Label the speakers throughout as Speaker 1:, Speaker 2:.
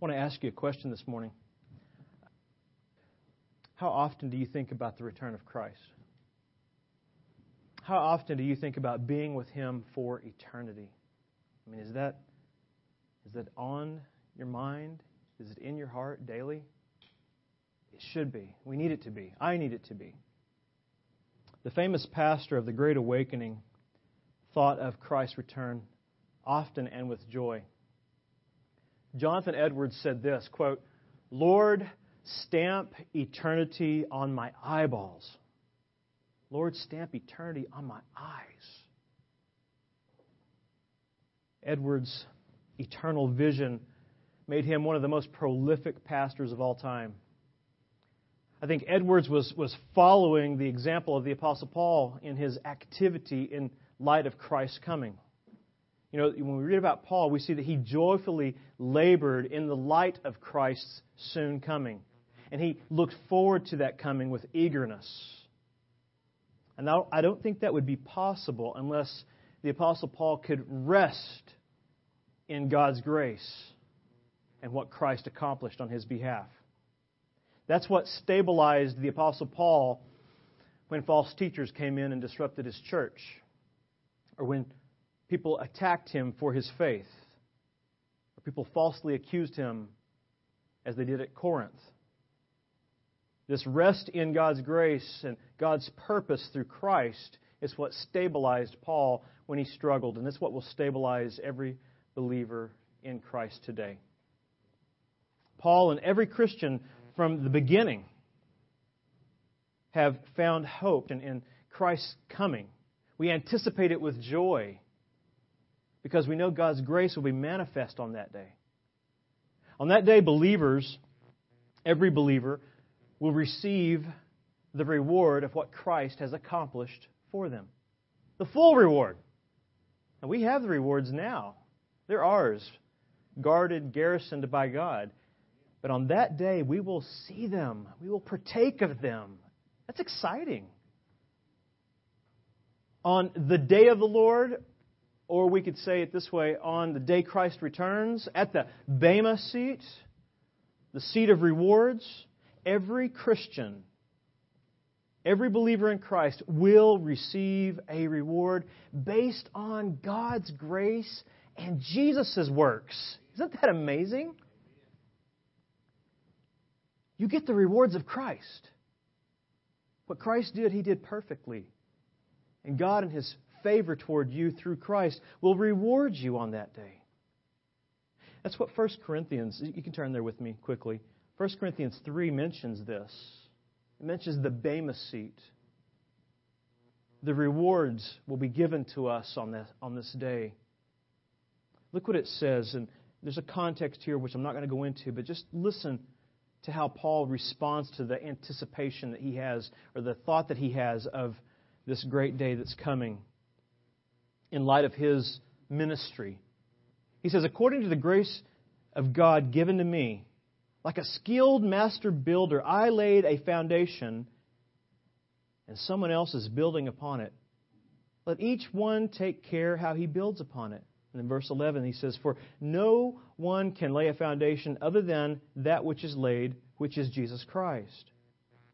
Speaker 1: want to ask you a question this morning. How often do you think about the return of Christ? How often do you think about being with Him for eternity? I mean, is that, is that on your mind? Is it in your heart daily? It should be. We need it to be. I need it to be. The famous pastor of the Great Awakening thought of Christ's return often and with joy. Jonathan Edwards said this quote, Lord, stamp eternity on my eyeballs. Lord, stamp eternity on my eyes. Edwards' eternal vision made him one of the most prolific pastors of all time. I think Edwards was, was following the example of the Apostle Paul in his activity in light of Christ's coming. You know, when we read about Paul, we see that he joyfully labored in the light of Christ's soon coming. And he looked forward to that coming with eagerness. And I don't think that would be possible unless the Apostle Paul could rest in God's grace and what Christ accomplished on his behalf. That's what stabilized the Apostle Paul when false teachers came in and disrupted his church, or when people attacked him for his faith, or people falsely accused him as they did at Corinth. This rest in God's grace and God's purpose through Christ is what stabilized Paul when he struggled, and it's what will stabilize every believer in Christ today. Paul and every Christian from the beginning have found hope in, in Christ's coming. We anticipate it with joy because we know God's grace will be manifest on that day. On that day, believers, every believer, will receive the reward of what Christ has accomplished for them. The full reward. And we have the rewards now. They're ours, guarded, garrisoned by God. But on that day, we will see them. We will partake of them. That's exciting. On the day of the Lord, or we could say it this way on the day Christ returns, at the Bema seat, the seat of rewards, every Christian, every believer in Christ will receive a reward based on God's grace and Jesus' works. Isn't that amazing? You get the rewards of Christ. What Christ did, He did perfectly. And God, in His favor toward you through Christ, will reward you on that day. That's what 1 Corinthians, you can turn there with me quickly. 1 Corinthians 3 mentions this. It mentions the Bema seat. The rewards will be given to us on this, on this day. Look what it says, and there's a context here which I'm not going to go into, but just listen to how Paul responds to the anticipation that he has, or the thought that he has of this great day that's coming in light of his ministry. He says, According to the grace of God given to me, like a skilled master builder, I laid a foundation, and someone else is building upon it. Let each one take care how he builds upon it. And in verse 11, he says, For no one can lay a foundation other than that which is laid, which is Jesus Christ.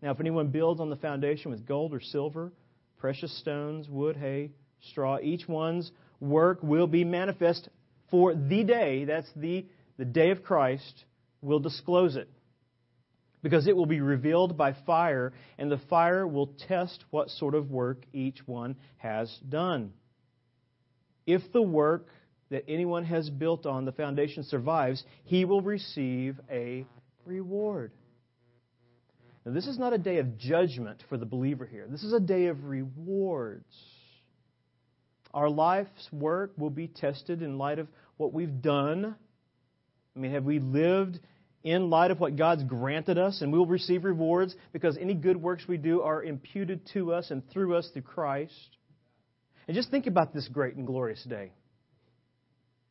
Speaker 1: Now, if anyone builds on the foundation with gold or silver, precious stones, wood, hay, straw, each one's work will be manifest for the day, that's the, the day of Christ, will disclose it. Because it will be revealed by fire, and the fire will test what sort of work each one has done. If the work that anyone has built on the foundation survives, he will receive a reward. Now, this is not a day of judgment for the believer here. This is a day of rewards. Our life's work will be tested in light of what we've done. I mean, have we lived in light of what God's granted us, and we'll receive rewards because any good works we do are imputed to us and through us through Christ. And just think about this great and glorious day.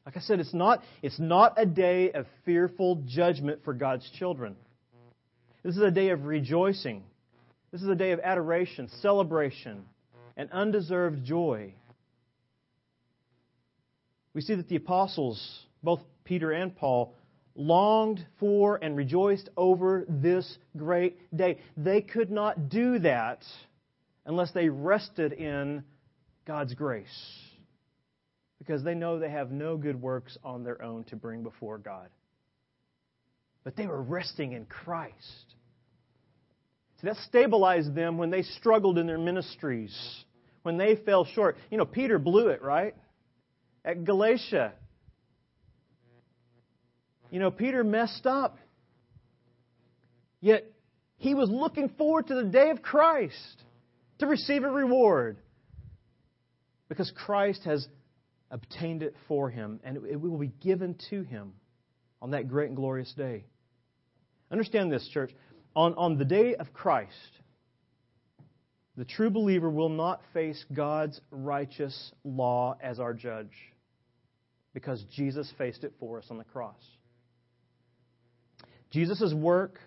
Speaker 1: Like I said, it's not, it's not a day of fearful judgment for God's children. This is a day of rejoicing. This is a day of adoration, celebration, and undeserved joy. We see that the apostles, both Peter and Paul, longed for and rejoiced over this great day. They could not do that unless they rested in God's grace. Because they know they have no good works on their own to bring before God. But they were resting in Christ. See, that stabilized them when they struggled in their ministries, when they fell short. You know, Peter blew it, right? At Galatia, you know, Peter messed up. Yet he was looking forward to the day of Christ to receive a reward because Christ has obtained it for him and it will be given to him on that great and glorious day. Understand this, church. On, on the day of Christ, the true believer will not face God's righteous law as our judge because Jesus faced it for us on the cross. Jesus' work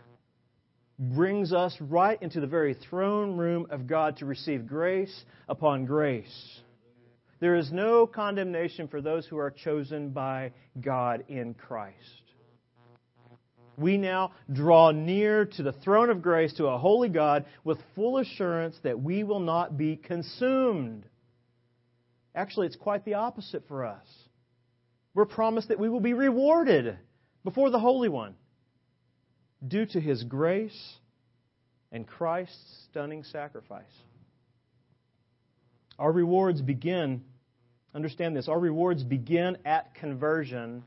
Speaker 1: brings us right into the very throne room of God to receive grace upon grace. There is no condemnation for those who are chosen by God in Christ. We now draw near to the throne of grace to a holy God with full assurance that we will not be consumed. Actually, it's quite the opposite for us. We're promised that we will be rewarded before the Holy One due to his grace and Christ's stunning sacrifice. Our rewards begin, understand this, our rewards begin at conversion,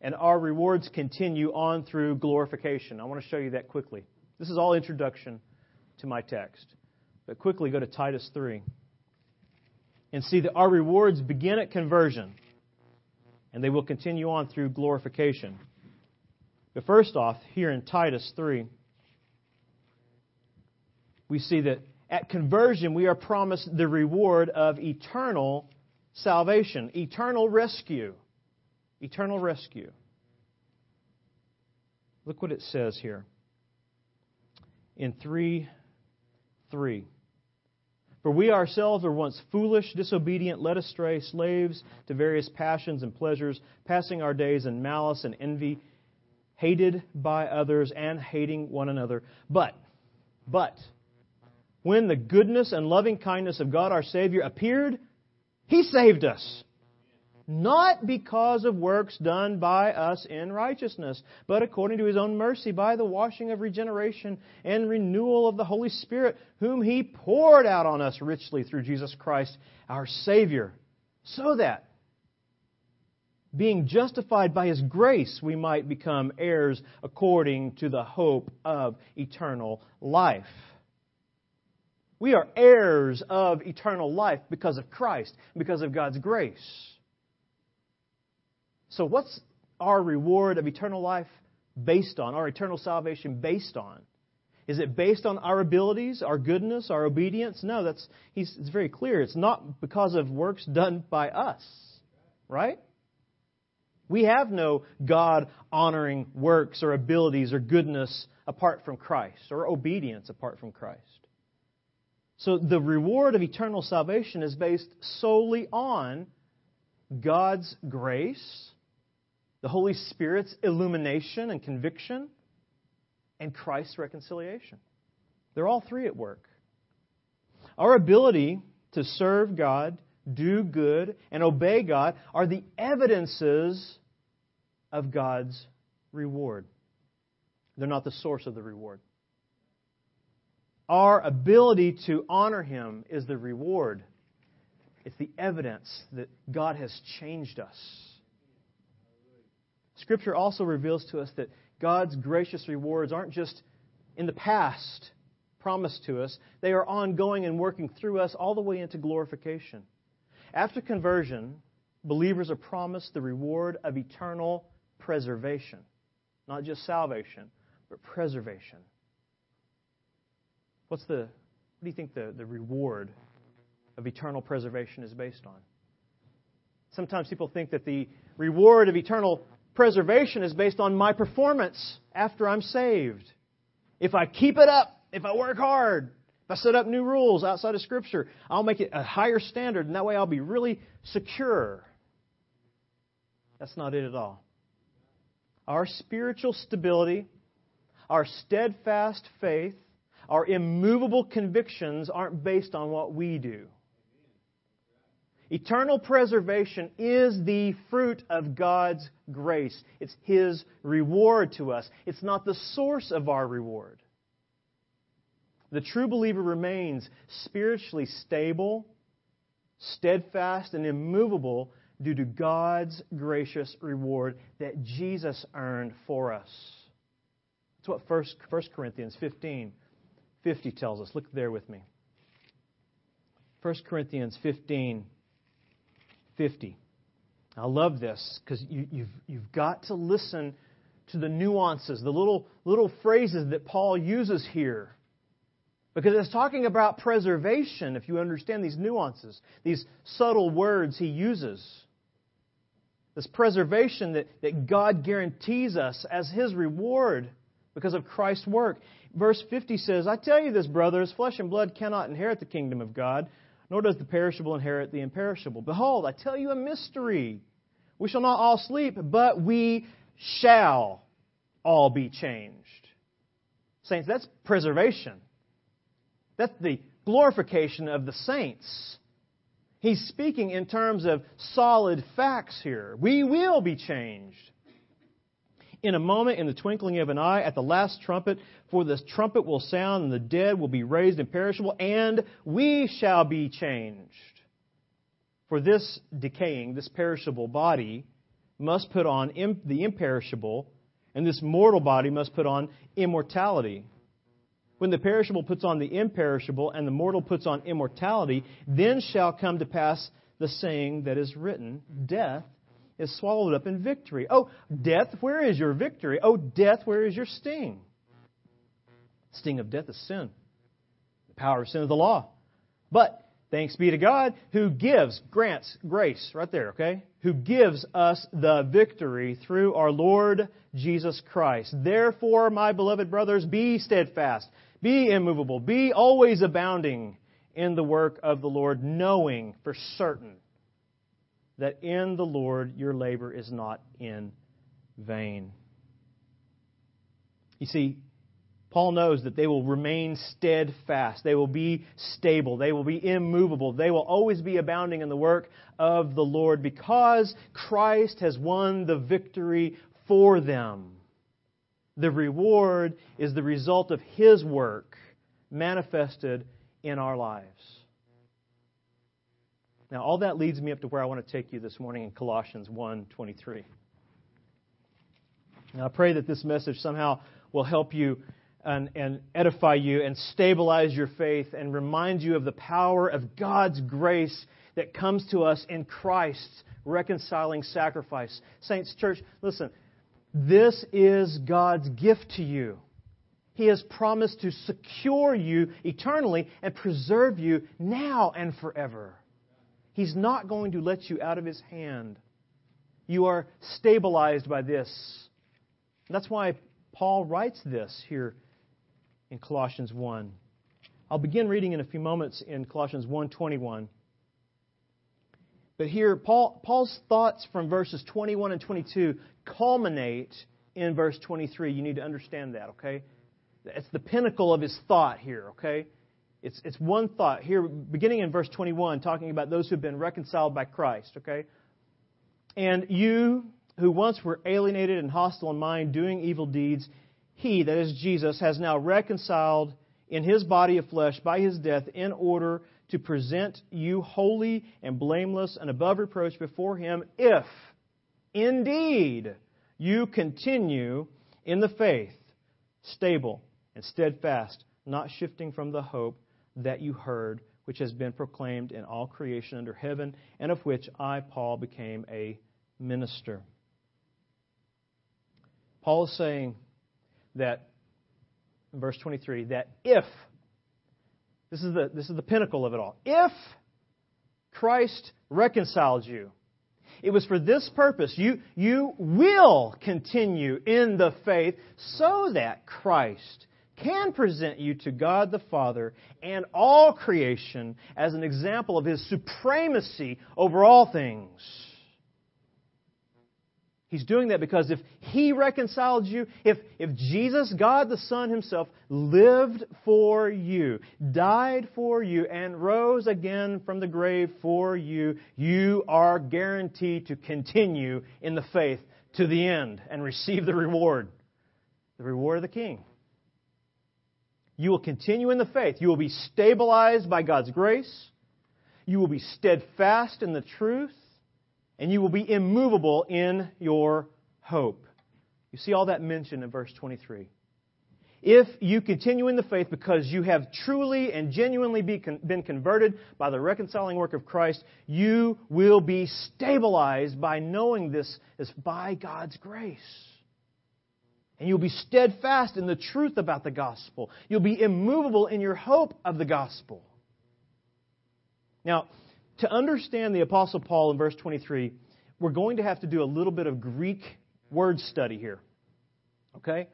Speaker 1: and our rewards continue on through glorification. I want to show you that quickly. This is all introduction to my text. But quickly go to Titus 3 and see that our rewards begin at conversion, and they will continue on through glorification. But first off, here in Titus 3, we see that at conversion we are promised the reward of eternal salvation, eternal rescue. Eternal rescue. Look what it says here in 3 3. For we ourselves were once foolish, disobedient, led astray, slaves to various passions and pleasures, passing our days in malice and envy hated by others and hating one another. But, but, when the goodness and loving kindness of God our Savior appeared, He saved us. Not because of works done by us in righteousness, but according to His own mercy by the washing of regeneration and renewal of the Holy Spirit, whom He poured out on us richly through Jesus Christ our Savior, so that being justified by His grace, we might become heirs according to the hope of eternal life. We are heirs of eternal life because of Christ, because of God's grace. So, what's our reward of eternal life based on, our eternal salvation based on? Is it based on our abilities, our goodness, our obedience? No, that's he's, it's very clear. It's not because of works done by us, right? We have no God honoring works or abilities or goodness apart from Christ or obedience apart from Christ. So the reward of eternal salvation is based solely on God's grace, the Holy Spirit's illumination and conviction, and Christ's reconciliation. They're all three at work. Our ability to serve God do good, and obey God are the evidences of God's reward. They're not the source of the reward. Our ability to honor Him is the reward. It's the evidence that God has changed us. Scripture also reveals to us that God's gracious rewards aren't just in the past promised to us, they are ongoing and working through us all the way into glorification. After conversion, believers are promised the reward of eternal preservation. Not just salvation, but preservation. What's the, what do you think the, the reward of eternal preservation is based on? Sometimes people think that the reward of eternal preservation is based on my performance after I'm saved. If I keep it up, if I work hard, if I set up new rules outside of Scripture, I'll make it a higher standard, and that way I'll be really secure. That's not it at all. Our spiritual stability, our steadfast faith, our immovable convictions aren't based on what we do. Eternal preservation is the fruit of God's grace. It's His reward to us. It's not the source of our reward. The true believer remains spiritually stable, steadfast, and immovable due to God's gracious reward that Jesus earned for us. That's what 1 Corinthians 15 50 tells us. Look there with me. 1 Corinthians 15 50. I love this because you, you've, you've got to listen to the nuances, the little, little phrases that Paul uses here. Because it's talking about preservation, if you understand these nuances, these subtle words he uses. This preservation that, that God guarantees us as his reward because of Christ's work. Verse 50 says, I tell you this, brothers, flesh and blood cannot inherit the kingdom of God, nor does the perishable inherit the imperishable. Behold, I tell you a mystery. We shall not all sleep, but we shall all be changed. Saints, that's preservation. That's the glorification of the saints. He's speaking in terms of solid facts here. We will be changed. In a moment, in the twinkling of an eye, at the last trumpet, for the trumpet will sound, and the dead will be raised imperishable, and we shall be changed. For this decaying, this perishable body must put on the imperishable, and this mortal body must put on immortality. When the perishable puts on the imperishable, and the mortal puts on immortality, then shall come to pass the saying that is written Death is swallowed up in victory. Oh, death, where is your victory? Oh, death, where is your sting? Sting of death is sin. The power of sin is the law. But thanks be to God who gives, grants grace, right there, okay? Who gives us the victory through our Lord Jesus Christ. Therefore, my beloved brothers, be steadfast, be immovable. Be always abounding in the work of the Lord, knowing for certain that in the Lord your labor is not in vain. You see, Paul knows that they will remain steadfast. They will be stable. They will be immovable. They will always be abounding in the work of the Lord because Christ has won the victory for them. The reward is the result of His work manifested in our lives. Now, all that leads me up to where I want to take you this morning in Colossians 1:23. Now, I pray that this message somehow will help you and, and, edify you and stabilize your faith and remind you of the power of God's grace that comes to us in Christ's reconciling sacrifice. Saints, church, listen, this is God's gift to you. He has promised to secure you eternally and preserve you now and forever. He's not going to let you out of His hand. You are stabilized by this. That's why Paul writes this here in Colossians 1. I'll begin reading in a few moments in Colossians 1:21. But here, Paul, Paul's thoughts from verses 21 and 22 culminate in verse 23. You need to understand that, okay? It's the pinnacle of his thought here, okay? It's, it's one thought here, beginning in verse 21, talking about those who've been reconciled by Christ, okay? And you who once were alienated and hostile in mind, doing evil deeds, he, that is Jesus, has now reconciled in his body of flesh by his death in order to present you holy and blameless and above reproach before Him if indeed you continue in the faith, stable and steadfast, not shifting from the hope that you heard, which has been proclaimed in all creation under heaven, and of which I, Paul, became a minister. Paul is saying that, verse 23, that if this is the, this is the pinnacle of it all. If Christ reconciled you, it was for this purpose. You, you will continue in the faith so that Christ can present you to God the Father and all creation as an example of His supremacy over all things. He's doing that because if He reconciled you, if, if Jesus, God the Son Himself, lived for you, died for you, and rose again from the grave for you, you are guaranteed to continue in the faith to the end and receive the reward the reward of the King. You will continue in the faith. You will be stabilized by God's grace. You will be steadfast in the truth and you will be immovable in your hope. You see all that mentioned in verse 23. If you continue in the faith because you have truly and genuinely been converted by the reconciling work of Christ, you will be stabilized by knowing this is by God's grace. And you'll be steadfast in the truth about the gospel. You'll be immovable in your hope of the gospel. Now, to understand the Apostle Paul in verse 23, we're going to have to do a little bit of Greek word study here. Okay?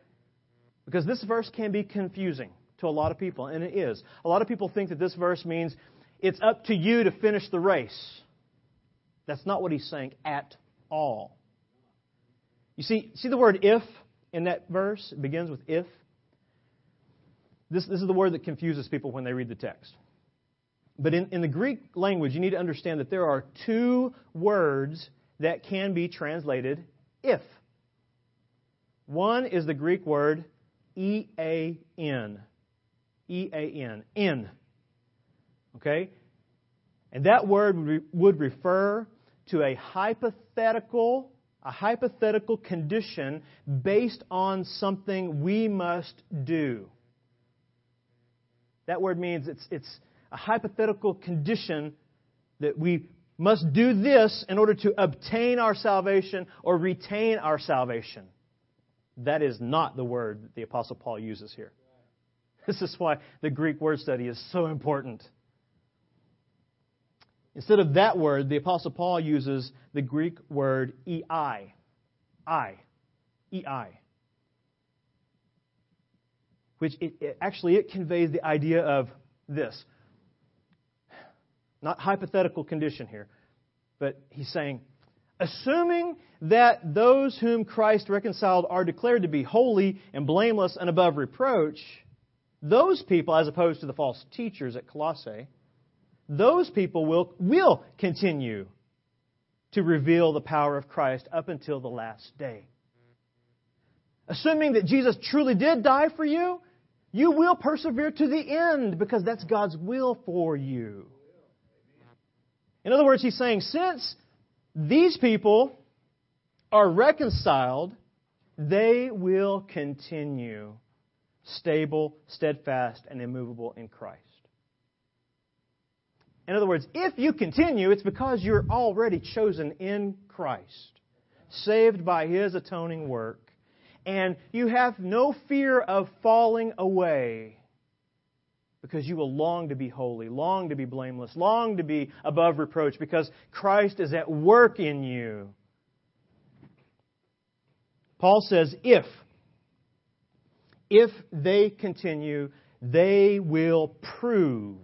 Speaker 1: Because this verse can be confusing to a lot of people, and it is. A lot of people think that this verse means it's up to you to finish the race. That's not what he's saying at all. You see, see the word if in that verse? It begins with if. This, this is the word that confuses people when they read the text. But in, in the Greek language, you need to understand that there are two words that can be translated if. One is the Greek word E A N. E A N. In. Okay? And that word would refer to a hypothetical a hypothetical condition based on something we must do. That word means it's, it's a hypothetical condition that we must do this in order to obtain our salvation or retain our salvation. That is not the word that the Apostle Paul uses here. This is why the Greek word study is so important. Instead of that word, the Apostle Paul uses the Greek word ei. I. Ei. Which it, it, actually it conveys the idea of this not hypothetical condition here, but he's saying, assuming that those whom Christ reconciled are declared to be holy and blameless and above reproach, those people, as opposed to the false teachers at Colossae, those people will, will continue to reveal the power of Christ up until the last day. Assuming that Jesus truly did die for you, you will persevere to the end because that's God's will for you. In other words, he's saying, since these people are reconciled, they will continue stable, steadfast, and immovable in Christ. In other words, if you continue, it's because you're already chosen in Christ, saved by His atoning work, and you have no fear of falling away because you will long to be holy, long to be blameless, long to be above reproach because Christ is at work in you. Paul says, if, if they continue, they will prove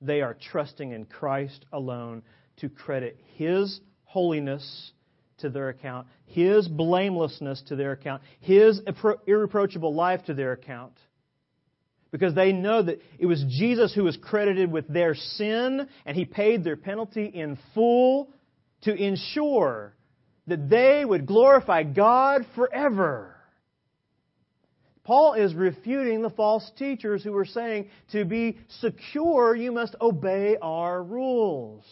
Speaker 1: they are trusting in Christ alone to credit His holiness to their account, His blamelessness to their account, His irreproachable life to their account because they know that it was Jesus who was credited with their sin and he paid their penalty in full to ensure that they would glorify God forever. Paul is refuting the false teachers who were saying to be secure, you must obey our rules.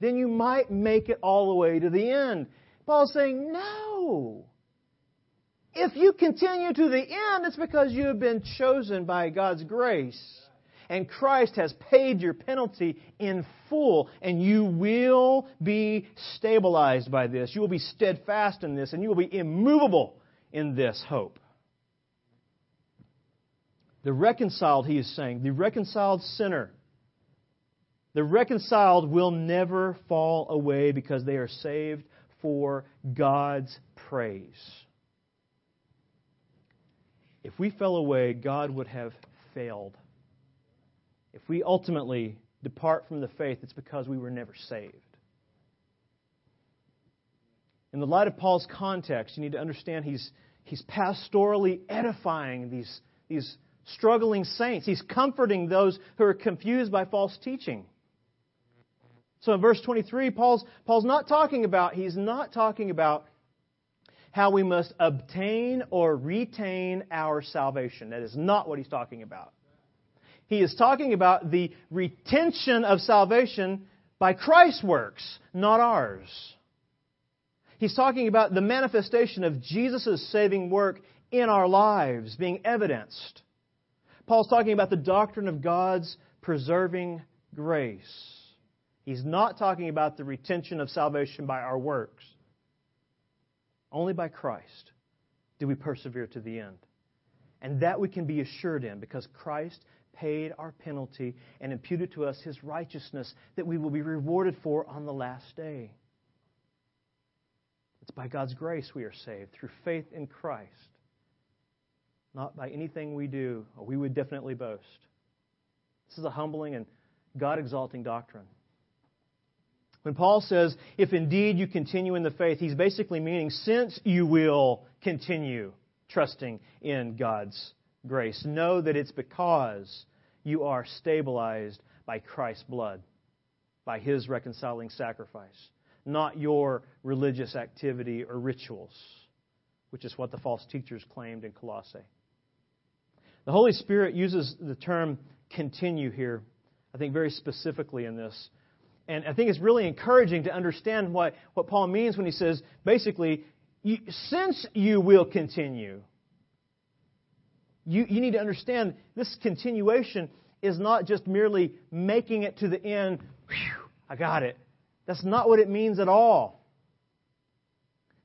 Speaker 1: Then you might make it all the way to the end. Paul's saying, no. If you continue to the end, it's because you have been chosen by God's grace. And Christ has paid your penalty in full, and you will be stabilized by this. You will be steadfast in this, and you will be immovable in this hope. The reconciled, he is saying, the reconciled sinner, the reconciled will never fall away because they are saved for God's praise. If we fell away, God would have failed. If we ultimately depart from the faith, it's because we were never saved. In the light of Paul's context, you need to understand he's, he's pastorally edifying these, these struggling saints. He's comforting those who are confused by false teaching. So in verse 23, Paul's, Paul's not talking about, he's not talking about how we must obtain or retain our salvation. That is not what he's talking about. He is talking about the retention of salvation by Christ's works, not ours. He's talking about the manifestation of Jesus' saving work in our lives being evidenced. Paul's talking about the doctrine of God's preserving grace. He's not talking about the retention of salvation by our works. Only by Christ do we persevere to the end. And that we can be assured in because Christ paid our penalty and imputed to us his righteousness that we will be rewarded for on the last day. It's by God's grace we are saved through faith in Christ, not by anything we do, or we would definitely boast. This is a humbling and God exalting doctrine. When Paul says, if indeed you continue in the faith, he's basically meaning, since you will continue trusting in God's grace, know that it's because you are stabilized by Christ's blood, by his reconciling sacrifice, not your religious activity or rituals, which is what the false teachers claimed in Colossae. The Holy Spirit uses the term continue here, I think, very specifically in this. And I think it's really encouraging to understand what, what Paul means when he says, basically, you, since you will continue, you, you need to understand this continuation is not just merely making it to the end, whew, I got it. That's not what it means at all.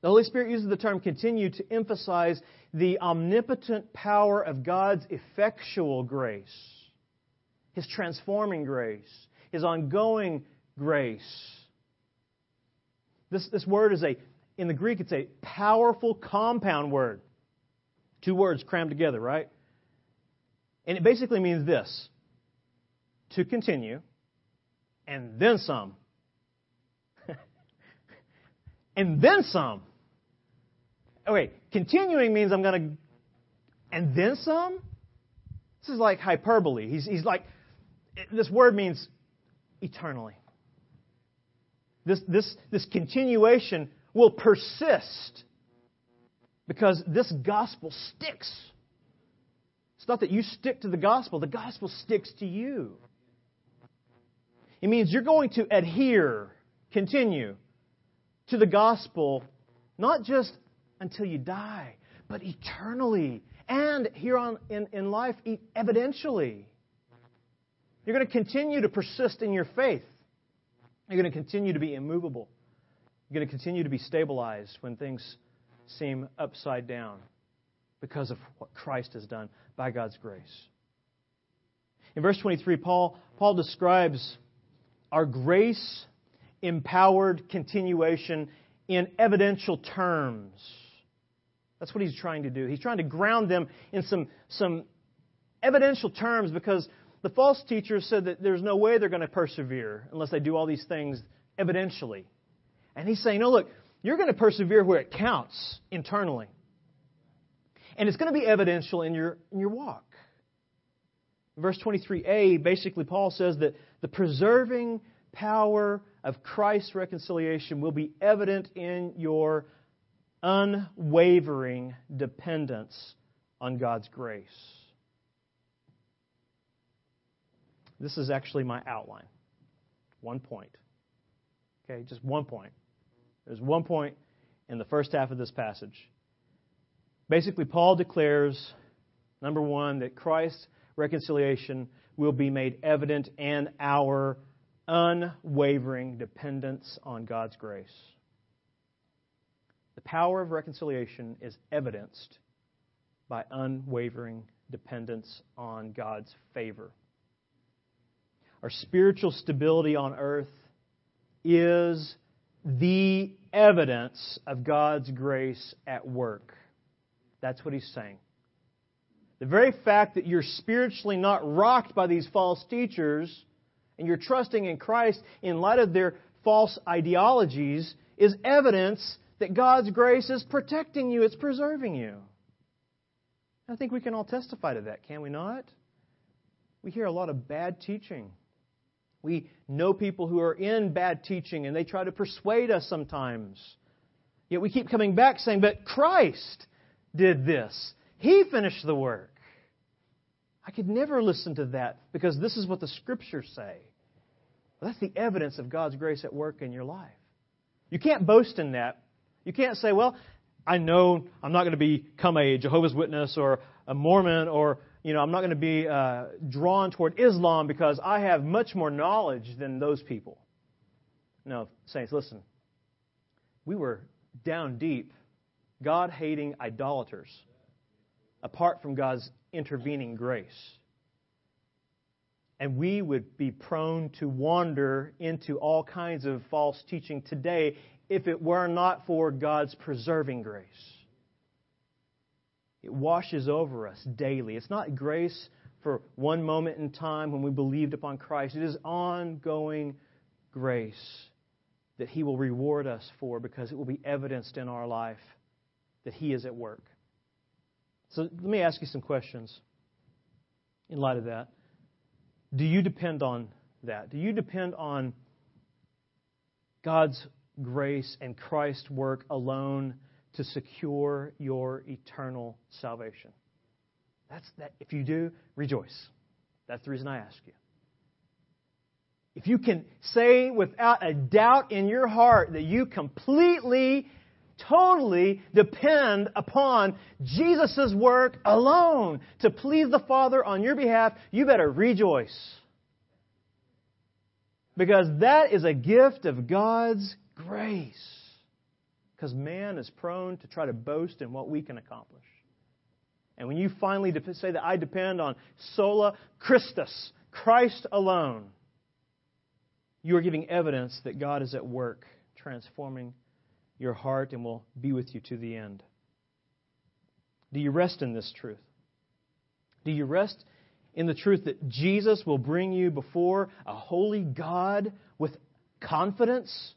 Speaker 1: The Holy Spirit uses the term continue to emphasize the omnipotent power of God's effectual grace, His transforming grace, His ongoing grace. This, this word is a, in the Greek, it's a powerful compound word. Two words crammed together, right? And it basically means this to continue, and then some. and then some. Okay, continuing means I'm going to, and then some? This is like hyperbole. He's, he's like, this word means eternally. This, this, this continuation will persist because this gospel sticks. It's not that you stick to the gospel, the gospel sticks to you. It means you're going to adhere, continue to the gospel, not just until you die, but eternally. And here on in, in life, evidentially. You're going to continue to persist in your faith. You're going to continue to be immovable. You're going to continue to be stabilized when things seem upside down because of what Christ has done by God's grace. In verse 23, Paul, Paul describes our grace empowered continuation in evidential terms. That's what he's trying to do. He's trying to ground them in some, some evidential terms because the false teachers said that there's no way they're going to persevere unless they do all these things evidentially. And he's saying, no, look, you're going to persevere where it counts internally. And it's going to be evidential in your, in your walk. Verse 23a, basically, Paul says that the preserving power of Christ's reconciliation will be evident in your unwavering dependence on God's grace. This is actually my outline. One point. Okay, just one point. There's one point in the first half of this passage. Basically, Paul declares, number one, that Christ's reconciliation will be made evident in our unwavering dependence on God's grace. The power of reconciliation is evidenced by unwavering dependence on God's favor. Our spiritual stability on earth is the evidence of God's grace at work. That's what he's saying. The very fact that you're spiritually not rocked by these false teachers and you're trusting in Christ in light of their false ideologies is evidence that God's grace is protecting you, it's preserving you. I think we can all testify to that, can we not? We hear a lot of bad teaching. We know people who are in bad teaching and they try to persuade us sometimes. Yet we keep coming back saying, but Christ did this. He finished the work. I could never listen to that because this is what the scriptures say. Well, that's the evidence of God's grace at work in your life. You can't boast in that. You can't say, well, I know I'm not going to become a Jehovah's Witness or a Mormon or, you know, I'm not going to be uh, drawn toward Islam because I have much more knowledge than those people. No, saints, listen. We were down deep, God hating idolaters apart from God's intervening grace. And we would be prone to wander into all kinds of false teaching today if it were not for God's preserving grace. It washes over us daily. It's not grace for one moment in time when we believed upon Christ, it is ongoing grace that He will reward us for because it will be evidenced in our life that He is at work. So let me ask you some questions in light of that. Do you depend on that? Do you depend on God's grace and Christ's work alone to secure your eternal salvation? That's that. If you do, rejoice. That's the reason I ask you. If you can say without a doubt in your heart that you completely totally depend upon Jesus' work alone to please the Father on your behalf, you better rejoice. Because that is a gift of God's grace. Because man is prone to try to boast in what we can accomplish. And when you finally say that I depend on sola Christus, Christ alone, you are giving evidence that God is at work transforming your heart and will be with you to the end. Do you rest in this truth? Do you rest in the truth that Jesus will bring you before a holy God with confidence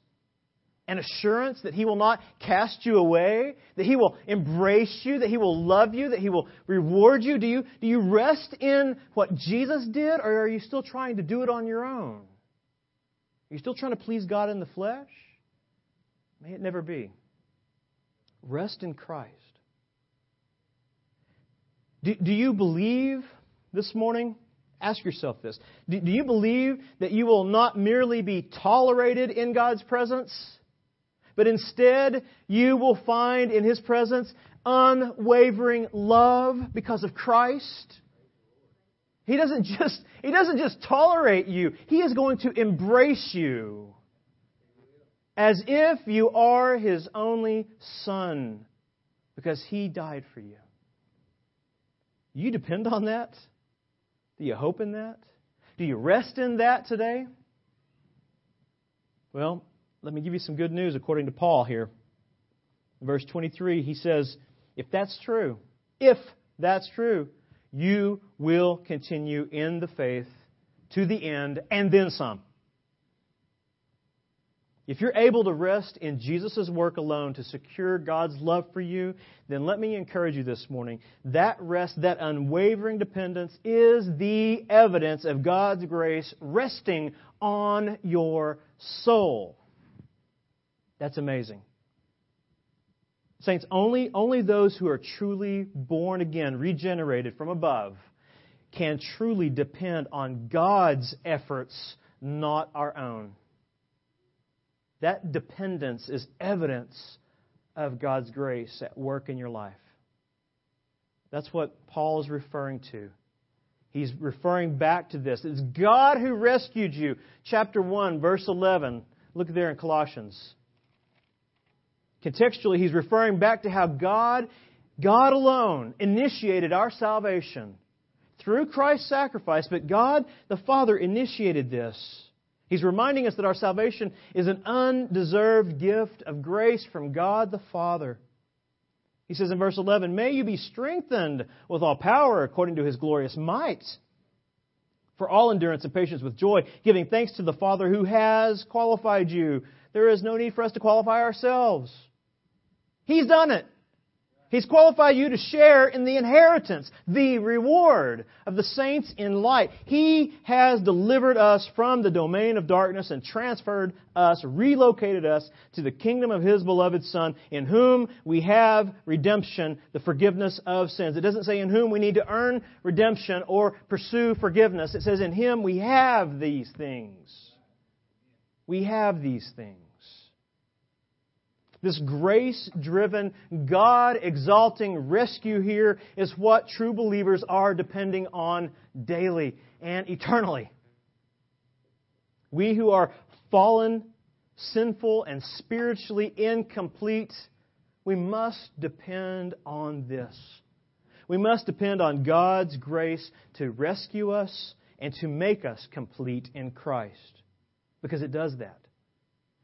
Speaker 1: and assurance that He will not cast you away, that He will embrace you, that He will love you, that He will reward you? Do you, do you rest in what Jesus did, or are you still trying to do it on your own? Are you still trying to please God in the flesh? May it never be. Rest in Christ. Do, do you believe this morning? Ask yourself this. Do, do you believe that you will not merely be tolerated in God's presence, but instead you will find in His presence unwavering love because of Christ? He doesn't just, he doesn't just tolerate you. He is going to embrace you as if you are his only son because he died for you. You depend on that? Do you hope in that? Do you rest in that today? Well, let me give you some good news according to Paul here. Verse 23, he says, If that's true, if that's true, you will continue in the faith to the end and then some. If you're able to rest in Jesus' work alone to secure God's love for you, then let me encourage you this morning. That rest, that unwavering dependence is the evidence of God's grace resting on your soul. That's amazing. Saints, only, only those who are truly born again, regenerated from above, can truly depend on God's efforts, not our own. That dependence is evidence of God's grace at work in your life. That's what Paul is referring to. He's referring back to this. It's God who rescued you. Chapter 1, verse 11. Look there in Colossians. Contextually, he's referring back to how God, God alone, initiated our salvation through Christ's sacrifice, but God the Father initiated this. He's reminding us that our salvation is an undeserved gift of grace from God the Father. He says in verse 11, May you be strengthened with all power according to his glorious might, for all endurance and patience with joy, giving thanks to the Father who has qualified you. There is no need for us to qualify ourselves. He's done it. He's qualified you to share in the inheritance, the reward of the saints in light. He has delivered us from the domain of darkness and transferred us, relocated us to the kingdom of His beloved Son, in whom we have redemption, the forgiveness of sins. It doesn't say in whom we need to earn redemption or pursue forgiveness. It says in Him we have these things. We have these things. This grace driven, God exalting rescue here is what true believers are depending on daily and eternally. We who are fallen, sinful, and spiritually incomplete, we must depend on this. We must depend on God's grace to rescue us and to make us complete in Christ. Because it does that.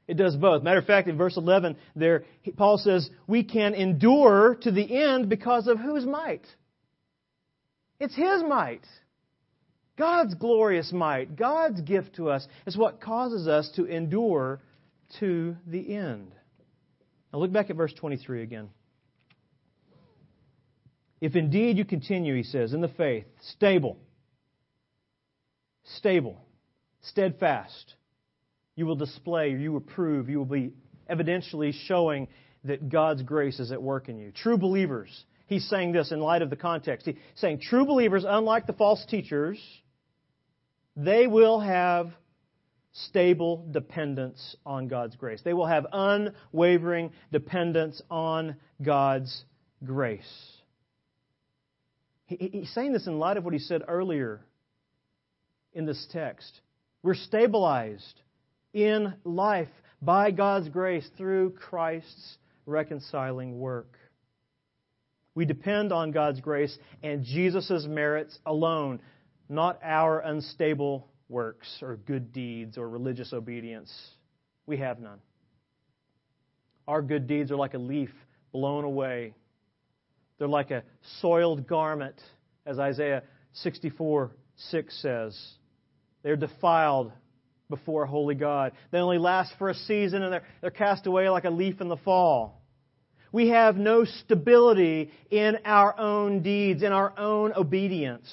Speaker 1: It does both. Matter of fact, in verse 11, there, Paul says, we can endure to the end because of whose might? It's His might. God's glorious might, God's gift to us, is what causes us to endure to the end. Now look back at verse 23 again. If indeed you continue, he says, in the faith, stable, stable, steadfast, you will display, you will prove, you will be evidentially showing that God's grace is at work in you. True believers, he's saying this in light of the context. He's saying true believers, unlike the false teachers, they will have stable dependence on God's grace. They will have unwavering dependence on God's grace. He's saying this in light of what he said earlier in this text. We're stabilized in life by God's grace through Christ's reconciling work. We depend on God's grace and Jesus' merits alone, not our unstable works or good deeds or religious obedience. We have none. Our good deeds are like a leaf blown away. They're like a soiled garment, as Isaiah 64 6 says. They're defiled before holy God. They only last for a season and they're, they're cast away like a leaf in the fall. We have no stability in our own deeds, in our own obedience.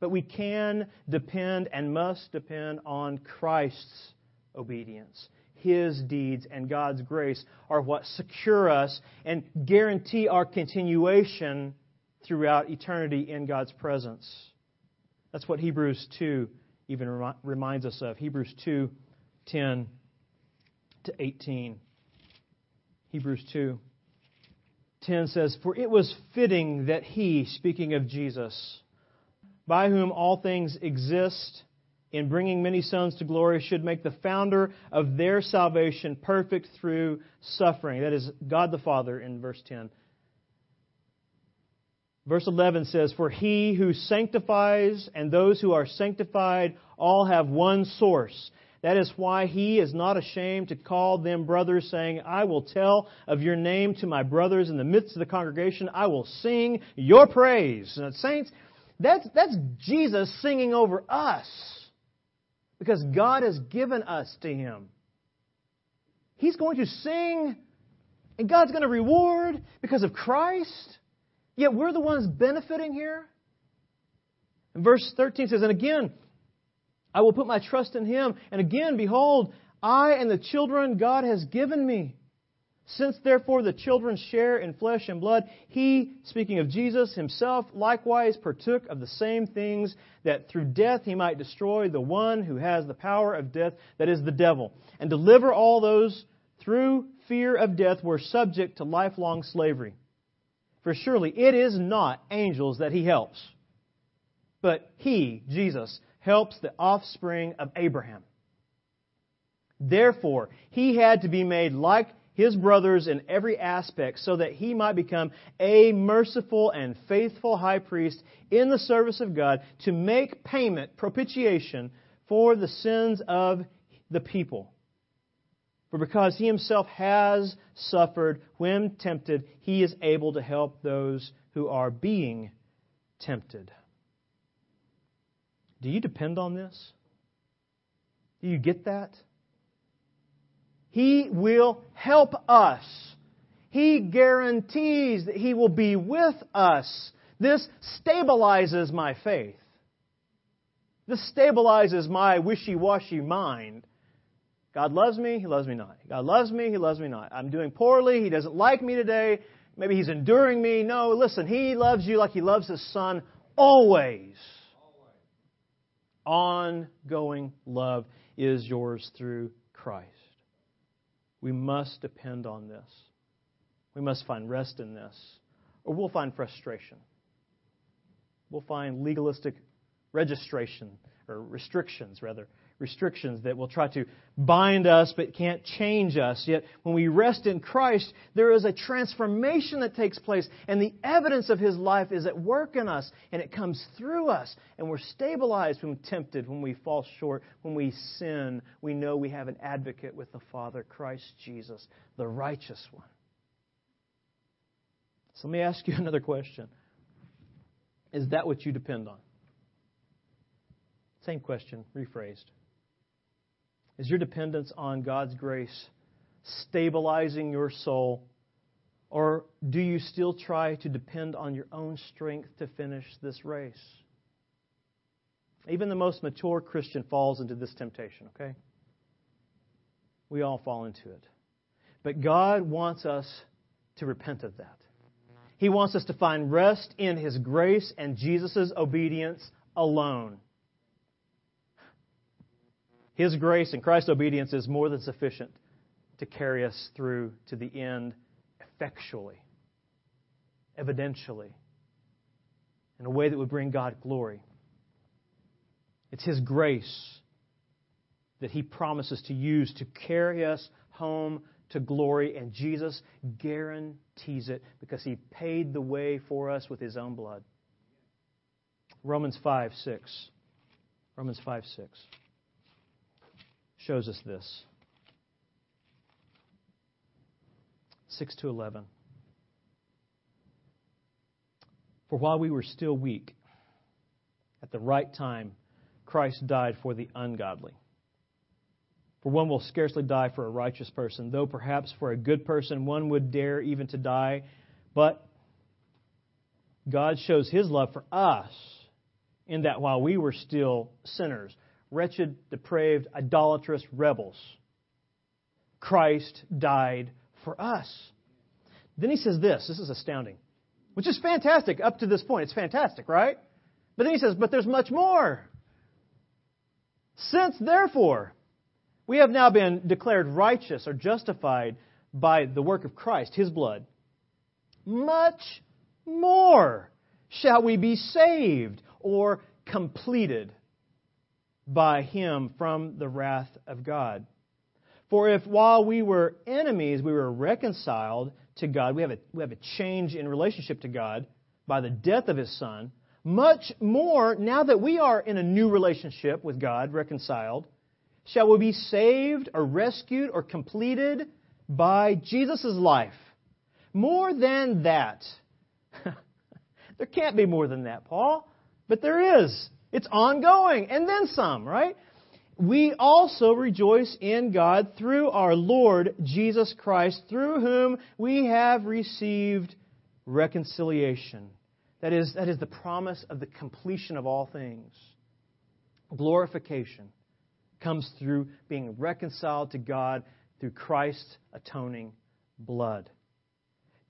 Speaker 1: But we can depend and must depend on Christ's obedience. His deeds and God's grace are what secure us and guarantee our continuation throughout eternity in God's presence. That's what Hebrews 2 even remi- reminds us of. Hebrews 2 10 to 18. Hebrews 2 10 says, For it was fitting that he, speaking of Jesus, by whom all things exist, in bringing many sons to glory, should make the founder of their salvation perfect through suffering. That is God the Father in verse 10 Verse 11 says, For he who sanctifies and those who are sanctified all have one source. That is why he is not ashamed to call them brothers, saying, I will tell of your name to my brothers in the midst of the congregation. I will sing your praise. Saints, that's, that's Jesus singing over us because God has given us to him. He's going to sing, and God's going to reward because of Christ. Yet we're the ones benefiting here. And verse 13 says, And again, I will put my trust in him. And again, behold, I and the children God has given me. Since therefore the children share in flesh and blood, he, speaking of Jesus himself, likewise partook of the same things, that through death he might destroy the one who has the power of death, that is the devil, and deliver all those through fear of death were subject to lifelong slavery. For surely it is not angels that he helps, but he, Jesus, helps the offspring of Abraham. Therefore, he had to be made like his brothers in every aspect so that he might become a merciful and faithful high priest in the service of God to make payment, propitiation for the sins of the people. For because he himself has suffered when tempted, he is able to help those who are being tempted. Do you depend on this? Do you get that? He will help us. He guarantees that He will be with us. This stabilizes my faith. This stabilizes my wishy washy mind. God loves me, He loves me not. God loves me, He loves me not. I'm doing poorly, He doesn't like me today. Maybe He's enduring me. No, listen, He loves you like He loves His Son always. Ongoing love is yours through Christ. We must depend on this. We must find rest in this, or we'll find frustration. We'll find legalistic registration, or restrictions, rather, restrictions that will try to bind us but can't change us. Yet, when we rest in Christ, there is a transformation that takes place, and the evidence of His life is at work in us, and it comes through us, and we're stabilized when tempted, when we fall short, when we sin. We know we have an advocate with the Father, Christ Jesus, the righteous one. So let me ask you another question. Is that what you depend on? Same question, rephrased. Is your dependence on God's grace stabilizing your soul? Or do you still try to depend on your own strength to finish this race? Even the most mature Christian falls into this temptation, okay? We all fall into it. But God wants us to repent of that. He wants us to find rest in His grace and Jesus' obedience alone. His grace and Christ's obedience is more than sufficient to carry us through to the end effectually, evidentially, in a way that would bring God glory. It's His grace that He promises to use to carry us home to glory, and Jesus guarantees it because He paid the way for us with His own blood. Romans 5 6. Romans 5 6 shows us this. 6 to 11. For while we were still weak, at the right time, Christ died for the ungodly. For one will scarcely die for a righteous person, though perhaps for a good person one would dare even to die. But God shows his love for us in that while we were still sinners, wretched, depraved, idolatrous rebels. Christ died for us. Then he says this this is astounding, which is fantastic up to this point. It's fantastic, right? But then he says, But there's much more. Since, therefore, we have now been declared righteous or justified by the work of Christ, his blood, much more shall we be saved or completed by him from the wrath of God. For if while we were enemies, we were reconciled to God, we have a, we have a change in relationship to God by the death of his Son, much more, now that we are in a new relationship with God, reconciled, shall we be saved or rescued or completed by Jesus' life. More than that. there can't be more than that, Paul, but there is. It's ongoing, and then some, right? We also rejoice in God through our Lord Jesus Christ, through whom we have received reconciliation. That is, that is the promise of the completion of all things. Glorification comes through being reconciled to God through Christ's atoning blood.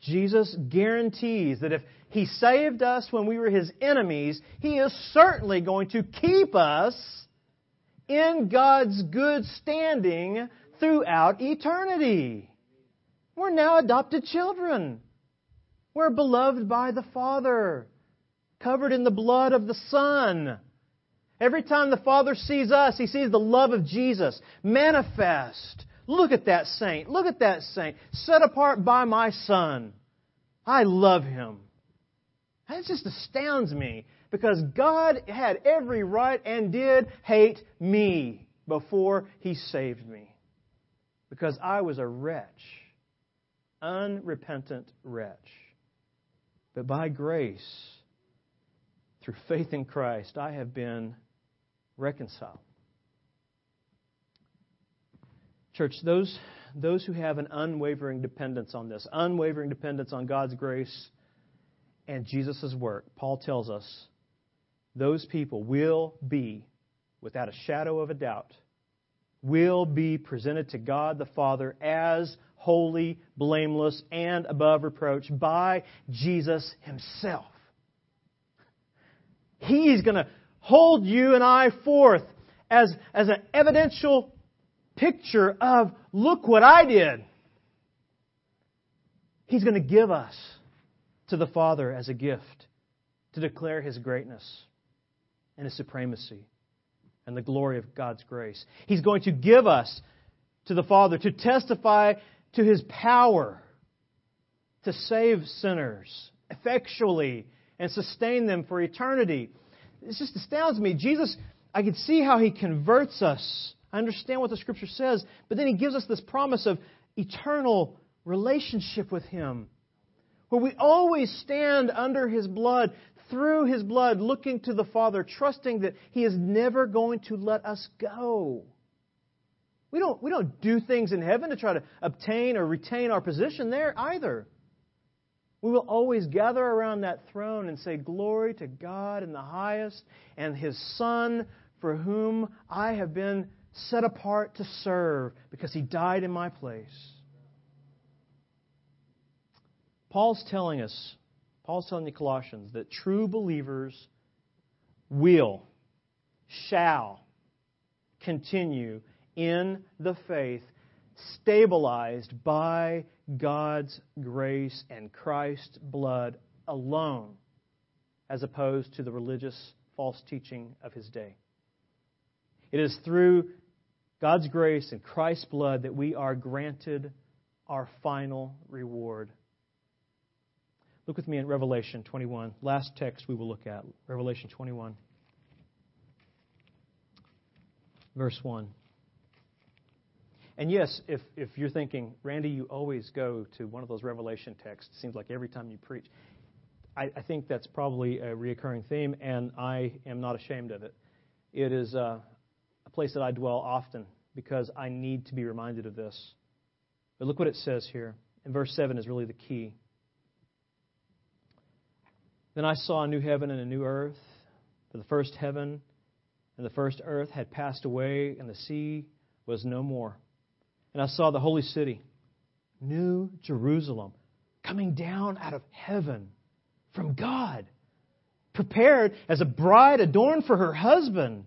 Speaker 1: Jesus guarantees that if He saved us when we were His enemies, He is certainly going to keep us in God's good standing throughout eternity. We're now adopted children. We're beloved by the Father, covered in the blood of the Son. Every time the Father sees us, He sees the love of Jesus manifest Look at that saint. Look at that saint. Set apart by my son. I love him. That just astounds me because God had every right and did hate me before he saved me. Because I was a wretch, unrepentant wretch. But by grace, through faith in Christ, I have been reconciled. Church, those, those who have an unwavering dependence on this, unwavering dependence on God's grace and Jesus' work, Paul tells us those people will be, without a shadow of a doubt, will be presented to God the Father as holy, blameless, and above reproach by Jesus Himself. He's going to hold you and I forth as, as an evidential picture of, look what I did. He's going to give us to the Father as a gift to declare His greatness and His supremacy and the glory of God's grace. He's going to give us to the Father to testify to His power to save sinners effectually and sustain them for eternity. This just astounds me. Jesus, I can see how He converts us. I understand what the Scripture says, but then He gives us this promise of eternal relationship with Him, where we always stand under His blood, through His blood, looking to the Father, trusting that He is never going to let us go. We don't, we don't do things in heaven to try to obtain or retain our position there either. We will always gather around that throne and say, Glory to God in the highest, and His Son, for whom I have been set apart to serve, because He died in my place. Paul's telling us, Paul's telling the Colossians that true believers will, shall continue in the faith stabilized by God's grace and Christ's blood alone, as opposed to the religious false teaching of his day. It is through God's grace and Christ's blood that we are granted our final reward. Look with me in Revelation 21. Last text we will look at. Revelation 21, verse 1. And yes, if, if you're thinking, Randy, you always go to one of those Revelation texts, it seems like every time you preach. I, I think that's probably a reoccurring theme, and I am not ashamed of it. It is uh, place that I dwell often because I need to be reminded of this. But look what it says here. And verse 7 is really the key. Then I saw a new heaven and a new earth, for the first heaven and the first earth had passed away, and the sea was no more. And I saw the holy city, New Jerusalem, coming down out of heaven from God, prepared as a bride adorned for her husband.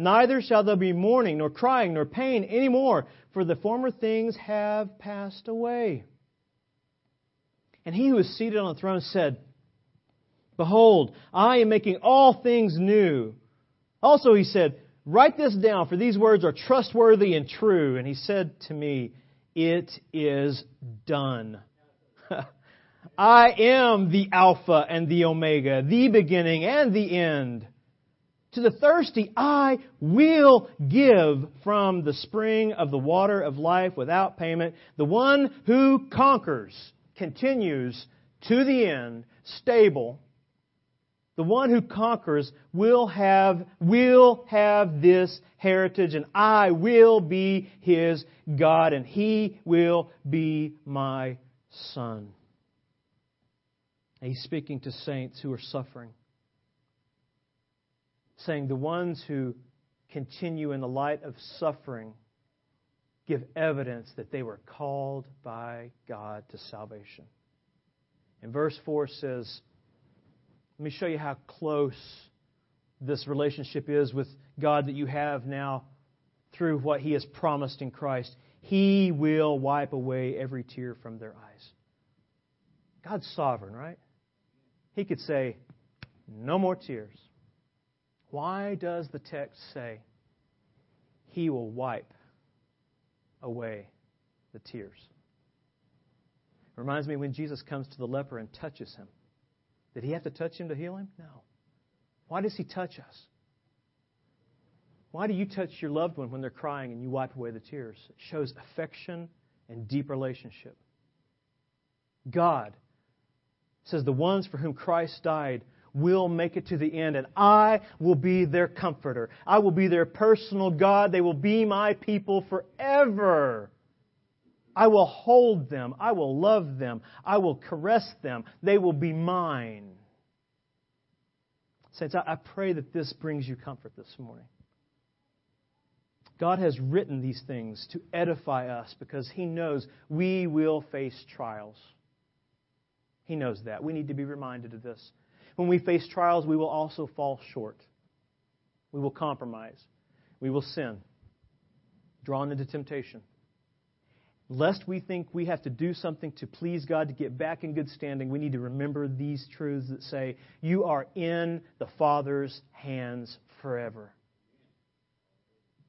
Speaker 1: Neither shall there be mourning, nor crying, nor pain any more, for the former things have passed away. And he who is seated on the throne said, Behold, I am making all things new. Also, he said, Write this down, for these words are trustworthy and true. And he said to me, It is done. I am the Alpha and the Omega, the beginning and the end. To the thirsty, I will give from the spring of the water of life without payment. The one who conquers continues to the end, stable. The one who conquers will have, will have this heritage, and I will be his God, and he will be my Son. And he's speaking to saints who are suffering, saying, The ones who continue in the light of suffering give evidence that they were called by God to salvation. And verse 4 says, Let me show you how close this relationship is with God that you have now through what He has promised in Christ. He will wipe away every tear from their eyes. God's sovereign, right? He could say, No more tears. Why does the text say, He will wipe away the tears? It reminds me when Jesus comes to the leper and touches him. Did he have to touch him to heal him? No. Why does he touch us? Why do you touch your loved one when they're crying and you wipe away the tears? It shows affection and deep relationship. God says, The ones for whom Christ died will make it to the end, and I will be their comforter. I will be their personal God. They will be my people forever. I will hold them. I will love them. I will caress them. They will be mine. Saints, I pray that this brings you comfort this morning. God has written these things to edify us because He knows we will face trials. He knows that. We need to be reminded of this. When we face trials, we will also fall short. We will compromise. We will sin, drawn into temptation. Lest we think we have to do something to please God to get back in good standing, we need to remember these truths that say, You are in the Father's hands forever.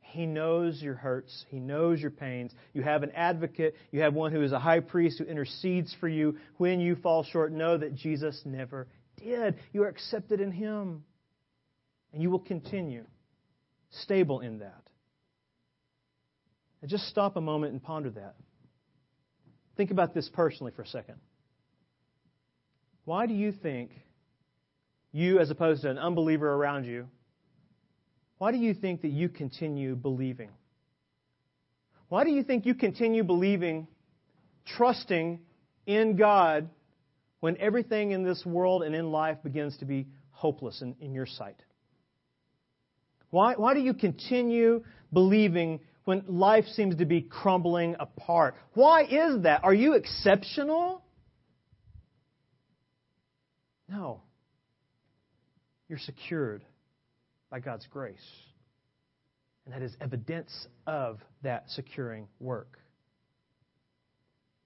Speaker 1: He knows your hurts. He knows your pains. You have an advocate. You have one who is a high priest who intercedes for you when you fall short. Know that Jesus never did. You are accepted in Him. And you will continue stable in that. Now just stop a moment and ponder that. Think about this personally for a second. Why do you think you, as opposed to an unbeliever around you, why do you think that you continue believing? Why do you think you continue believing, trusting in God when everything in this world and in life begins to be hopeless in, in your sight? Why, why do you continue believing when life seems to be crumbling apart? Why is that? Are you exceptional? No. You're secured by God's grace. And that is evidence of that securing work.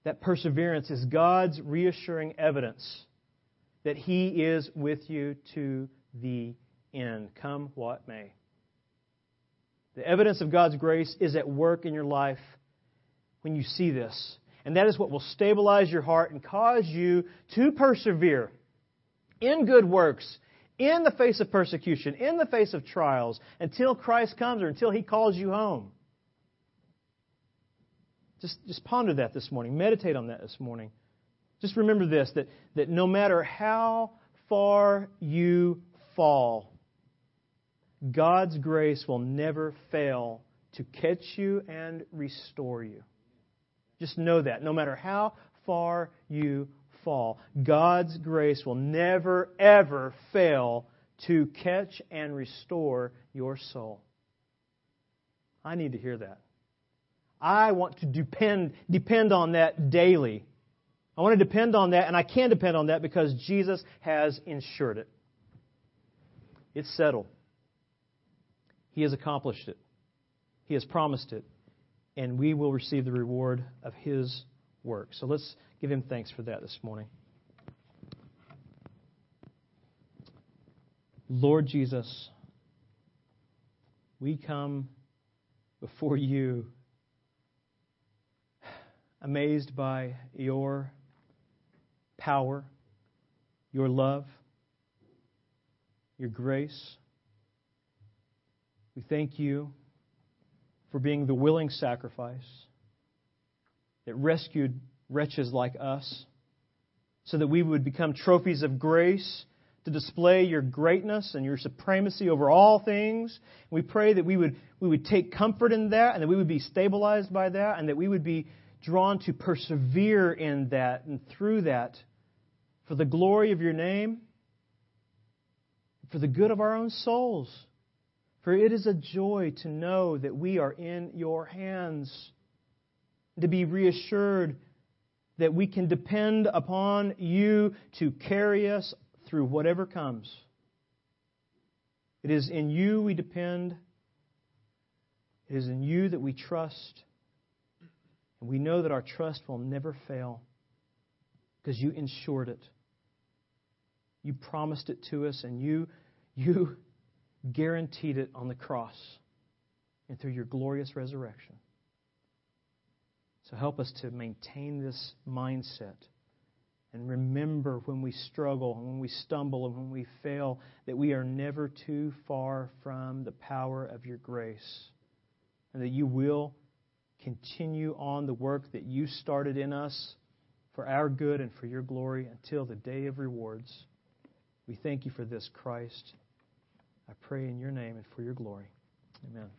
Speaker 1: That perseverance is God's reassuring evidence that He is with you to the end, come what may. The evidence of God's grace is at work in your life when you see this. And that is what will stabilize your heart and cause you to persevere in good works in the face of persecution, in the face of trials, until Christ comes or until He calls you home. Just, just ponder that this morning. Meditate on that this morning. Just remember this that, that no matter how far you fall, God's grace will never fail to catch you and restore you. Just know that. No matter how far you fall. God's grace will never, ever fail to catch and restore your soul. I need to hear that. I want to depend, depend on that daily. I want to depend on that, and I can depend on that because Jesus has ensured it. It's settled. He has accomplished it. He has promised it. And we will receive the reward of His work. So let's give him thanks for that this morning. Lord Jesus, we come before you amazed by your power, your love, your grace. We thank you for being the willing sacrifice that rescued wretches like us, so that we would become trophies of grace to display your greatness and your supremacy over all things. We pray that we would, we would take comfort in that and that we would be stabilized by that and that we would be drawn to persevere in that and through that for the glory of your name, for the good of our own souls. For it is a joy to know that we are in your hands to be reassured that we can depend upon you to carry us through whatever comes. It is in you we depend. It is in you that we trust. We know that our trust will never fail because you insured it. You promised it to us and you, you guaranteed it on the cross and through your glorious resurrection. So help us to maintain this mindset and remember when we struggle and when we stumble and when we fail that we are never too far from the power of your grace and that you will continue on the work that you started in us for our good and for your glory until the day of rewards. We thank you for this, Christ. I pray in your name and for your glory. Amen.